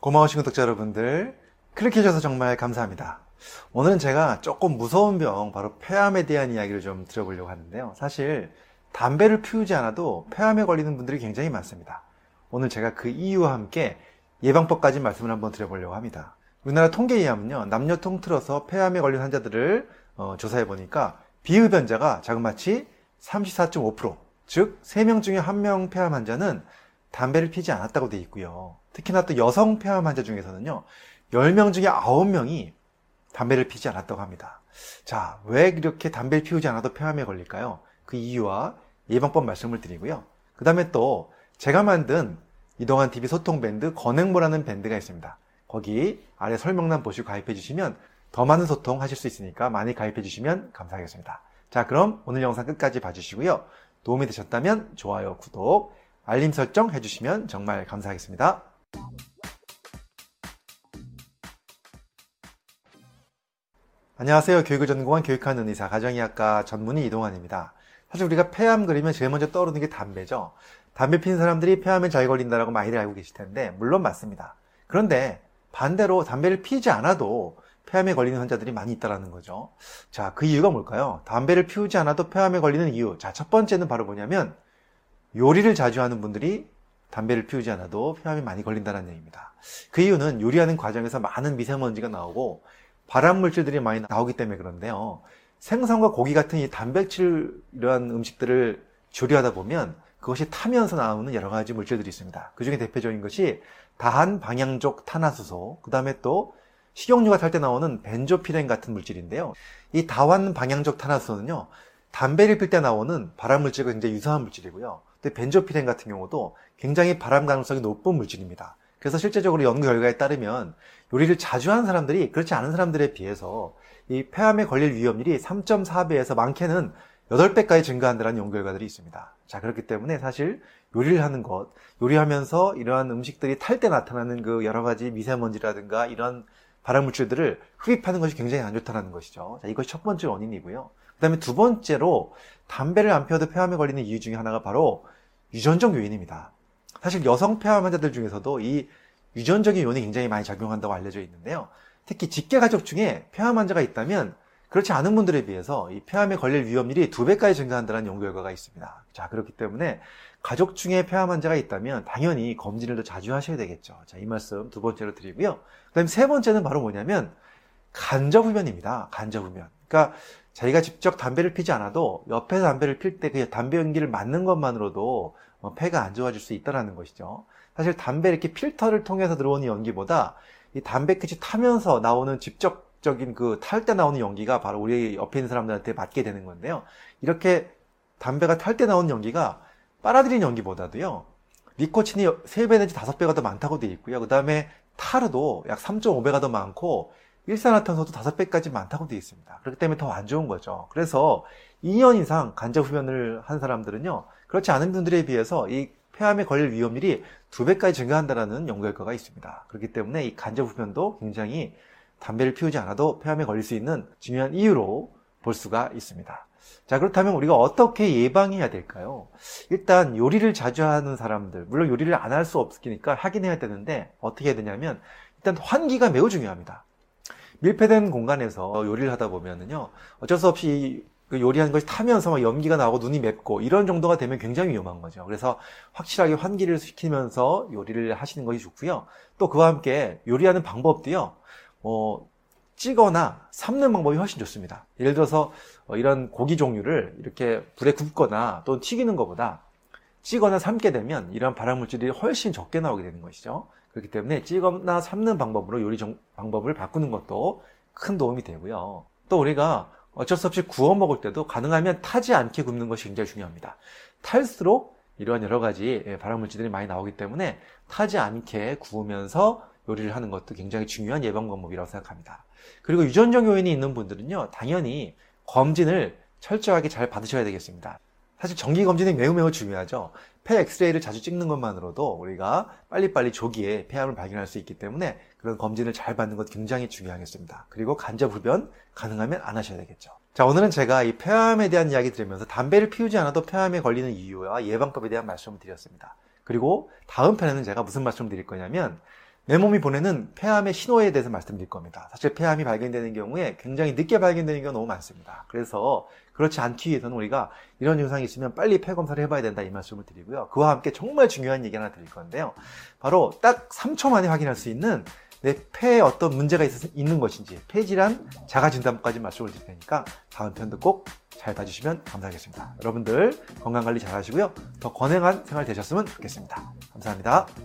고마우신 구독자 여러분들 클릭해주셔서 정말 감사합니다. 오늘은 제가 조금 무서운 병 바로 폐암에 대한 이야기를 좀 드려보려고 하는데요. 사실 담배를 피우지 않아도 폐암에 걸리는 분들이 굉장히 많습니다. 오늘 제가 그 이유와 함께 예방법까지 말씀을 한번 드려보려고 합니다. 우리나라 통계에 의하면요. 남녀 통틀어서 폐암에 걸린 환자들을 어, 조사해 보니까 비흡연자가 자그마치 34.5%, 즉 3명 중에 1명 폐암 환자는 담배를 피지 않았다고 돼 있고요. 특히나 또 여성 폐암 환자 중에서는요. 10명 중에 9명이 담배를 피지 않았다고 합니다. 자, 왜 이렇게 담배를 피우지 않아도 폐암에 걸릴까요? 그 이유와 예방법 말씀을 드리고요. 그 다음에 또 제가 만든 이동환 TV 소통 밴드 건행모라는 밴드가 있습니다. 거기 아래 설명란 보시고 가입해 주시면 더 많은 소통 하실 수 있으니까 많이 가입해 주시면 감사하겠습니다. 자, 그럼 오늘 영상 끝까지 봐주시고요. 도움이 되셨다면 좋아요, 구독, 알림 설정 해주시면 정말 감사하겠습니다. 안녕하세요. 교육을 전공한 교육하는 의사, 가정의학과 전문의 이동환입니다. 사실 우리가 폐암 그리면 제일 먼저 떠오르는 게 담배죠. 담배 피는 사람들이 폐암에 잘 걸린다라고 많이들 알고 계실 텐데, 물론 맞습니다. 그런데 반대로 담배를 피지 않아도 폐암에 걸리는 환자들이 많이 있다는 거죠. 자, 그 이유가 뭘까요? 담배를 피우지 않아도 폐암에 걸리는 이유. 자, 첫 번째는 바로 뭐냐면, 요리를 자주 하는 분들이 담배를 피우지 않아도 폐암이 많이 걸린다는 얘기입니다. 그 이유는 요리하는 과정에서 많은 미세먼지가 나오고 발암 물질들이 많이 나오기 때문에 그런데요. 생선과 고기 같은 이 단백질 이러한 음식들을 조리하다 보면 그것이 타면서 나오는 여러 가지 물질들이 있습니다. 그 중에 대표적인 것이 다한 방향족 탄화수소, 그 다음에 또 식용유가 탈 때 나오는 벤조피렌 같은 물질인데요. 이 다환 방향족 탄화수소는요, 담배를 필 때 나오는 발암 물질과 굉장히 유사한 물질이고요. 근데 벤조피렌 같은 경우도 굉장히 발암 가능성이 높은 물질입니다. 그래서 실제적으로 연구 결과에 따르면 요리를 자주 하는 사람들이 그렇지 않은 사람들에 비해서 이 폐암에 걸릴 위험률이 3.4배에서 많게는 8배까지 증가한다는 연구 결과들이 있습니다. 자, 그렇기 때문에 사실 요리를 하는 것, 요리하면서 이러한 음식들이 탈 때 나타나는 그 여러 가지 미세먼지라든가 이런 발암 물질들을 흡입하는 것이 굉장히 안 좋다는 것이죠. 자, 이것이 첫 번째 원인이고요. 그 다음에 두 번째로 담배를 안 피워도 폐암에 걸리는 이유 중에 하나가 바로 유전적 요인입니다. 사실 여성 폐암 환자들 중에서도 이 유전적인 요인이 굉장히 많이 작용한다고 알려져 있는데요. 특히 직계 가족 중에 폐암 환자가 있다면 그렇지 않은 분들에 비해서 이 폐암에 걸릴 위험률이 두 배까지 증가한다는 연구 결과가 있습니다. 자, 그렇기 때문에 가족 중에 폐암 환자가 있다면 당연히 검진을 더 자주 하셔야 되겠죠. 자, 이 말씀 두 번째로 드리고요. 그 다음에 세 번째는 바로 뭐냐면 간접 흡연입니다. 간접 흡연. 그러니까 자기가 직접 담배를 피지 않아도 옆에서 담배를 필 때 그 담배 연기를 맞는 것만으로도 어, 폐가 안 좋아질 수 있다는 것이죠. 사실 담배 이렇게 필터를 통해서 들어오는 연기보다 이 담배 끝이 타면서 나오는 직접적인 그 탈 때 나오는 연기가 바로 우리 옆에 있는 사람들한테 맞게 되는 건데요. 이렇게 담배가 탈 때 나오는 연기가 빨아들인 연기보다도요. 니코틴이 3배 내지 5배가 더 많다고 되어 있고요. 그 다음에 타르도 약 3.5배가 더 많고 일산화탄소도 5배까지 많다고 되어 있습니다. 그렇기 때문에 더 안 좋은 거죠. 그래서 2년 이상 간접 흡연을 한 사람들은요. 그렇지 않은 분들에 비해서 이 폐암에 걸릴 위험률이 2배까지 증가한다는 연구 결과가 있습니다. 그렇기 때문에 이 간접 흡연도 굉장히 담배를 피우지 않아도 폐암에 걸릴 수 있는 중요한 이유로 볼 수가 있습니다. 자, 그렇다면 우리가 어떻게 예방해야 될까요? 일단 요리를 자주 하는 사람들, 물론 요리를 안 할 수 없으니까 하긴 해야 되는데 어떻게 해야 되냐면 일단 환기가 매우 중요합니다. 밀폐된 공간에서 요리를 하다 보면은요, 어쩔 수 없이 그 요리하는 것이 타면서 막 연기가 나오고 눈이 맵고 이런 정도가 되면 굉장히 위험한 거죠. 그래서 확실하게 환기를 시키면서 요리를 하시는 것이 좋고요. 또 그와 함께 요리하는 방법도요. 어, 찌거나 삶는 방법이 훨씬 좋습니다. 예를 들어서 어, 이런 고기 종류를 이렇게 불에 굽거나 또 튀기는 것보다 찌거나 삶게 되면 이런 발암물질이 훨씬 적게 나오게 되는 것이죠. 그렇기 때문에 찌거나 삶는 방법으로 요리 정, 방법을 바꾸는 것도 큰 도움이 되고요. 또 우리가 어쩔 수 없이 구워 먹을 때도 가능하면 타지 않게 굽는 것이 굉장히 중요합니다. 탈수록 이러한 여러 가지 예, 발암물질들이 많이 나오기 때문에 타지 않게 구우면서 요리를 하는 것도 굉장히 중요한 예방 방법이라고 생각합니다. 그리고 유전적 요인이 있는 분들은요, 당연히 검진을 철저하게 잘 받으셔야 되겠습니다. 사실 정기 검진이 매우 매우 중요하죠. 폐 엑스레이를 자주 찍는 것만으로도 우리가 빨리빨리 조기에 폐암을 발견할 수 있기 때문에 그런 검진을 잘 받는 것 굉장히 중요하겠습니다. 그리고 간접 흡연 가능하면 안 하셔야 되겠죠. 자, 오늘은 제가 이 폐암에 대한 이야기 드리면서 담배를 피우지 않아도 폐암에 걸리는 이유와 예방법에 대한 말씀을 드렸습니다. 그리고 다음 편에는 제가 무슨 말씀을 드릴 거냐면 내 몸이 보내는 폐암의 신호에 대해서 말씀드릴 겁니다. 사실 폐암이 발견되는 경우에 굉장히 늦게 발견되는 경우가 너무 많습니다. 그래서 그렇지 않기 위해서는 우리가 이런 증상이 있으면 빨리 폐 검사를 해봐야 된다 이 말씀을 드리고요. 그와 함께 정말 중요한 얘기 하나 드릴 건데요. 바로 딱 3초 만에 확인할 수 있는 내 폐에 어떤 문제가 있, 있는 것인지 폐질환 자가진단까지 말씀을 드릴 테니까 다음 편도 꼭 잘 봐주시면 감사하겠습니다. 여러분들 건강관리 잘 하시고요. 더 건강한 생활 되셨으면 좋겠습니다. 감사합니다.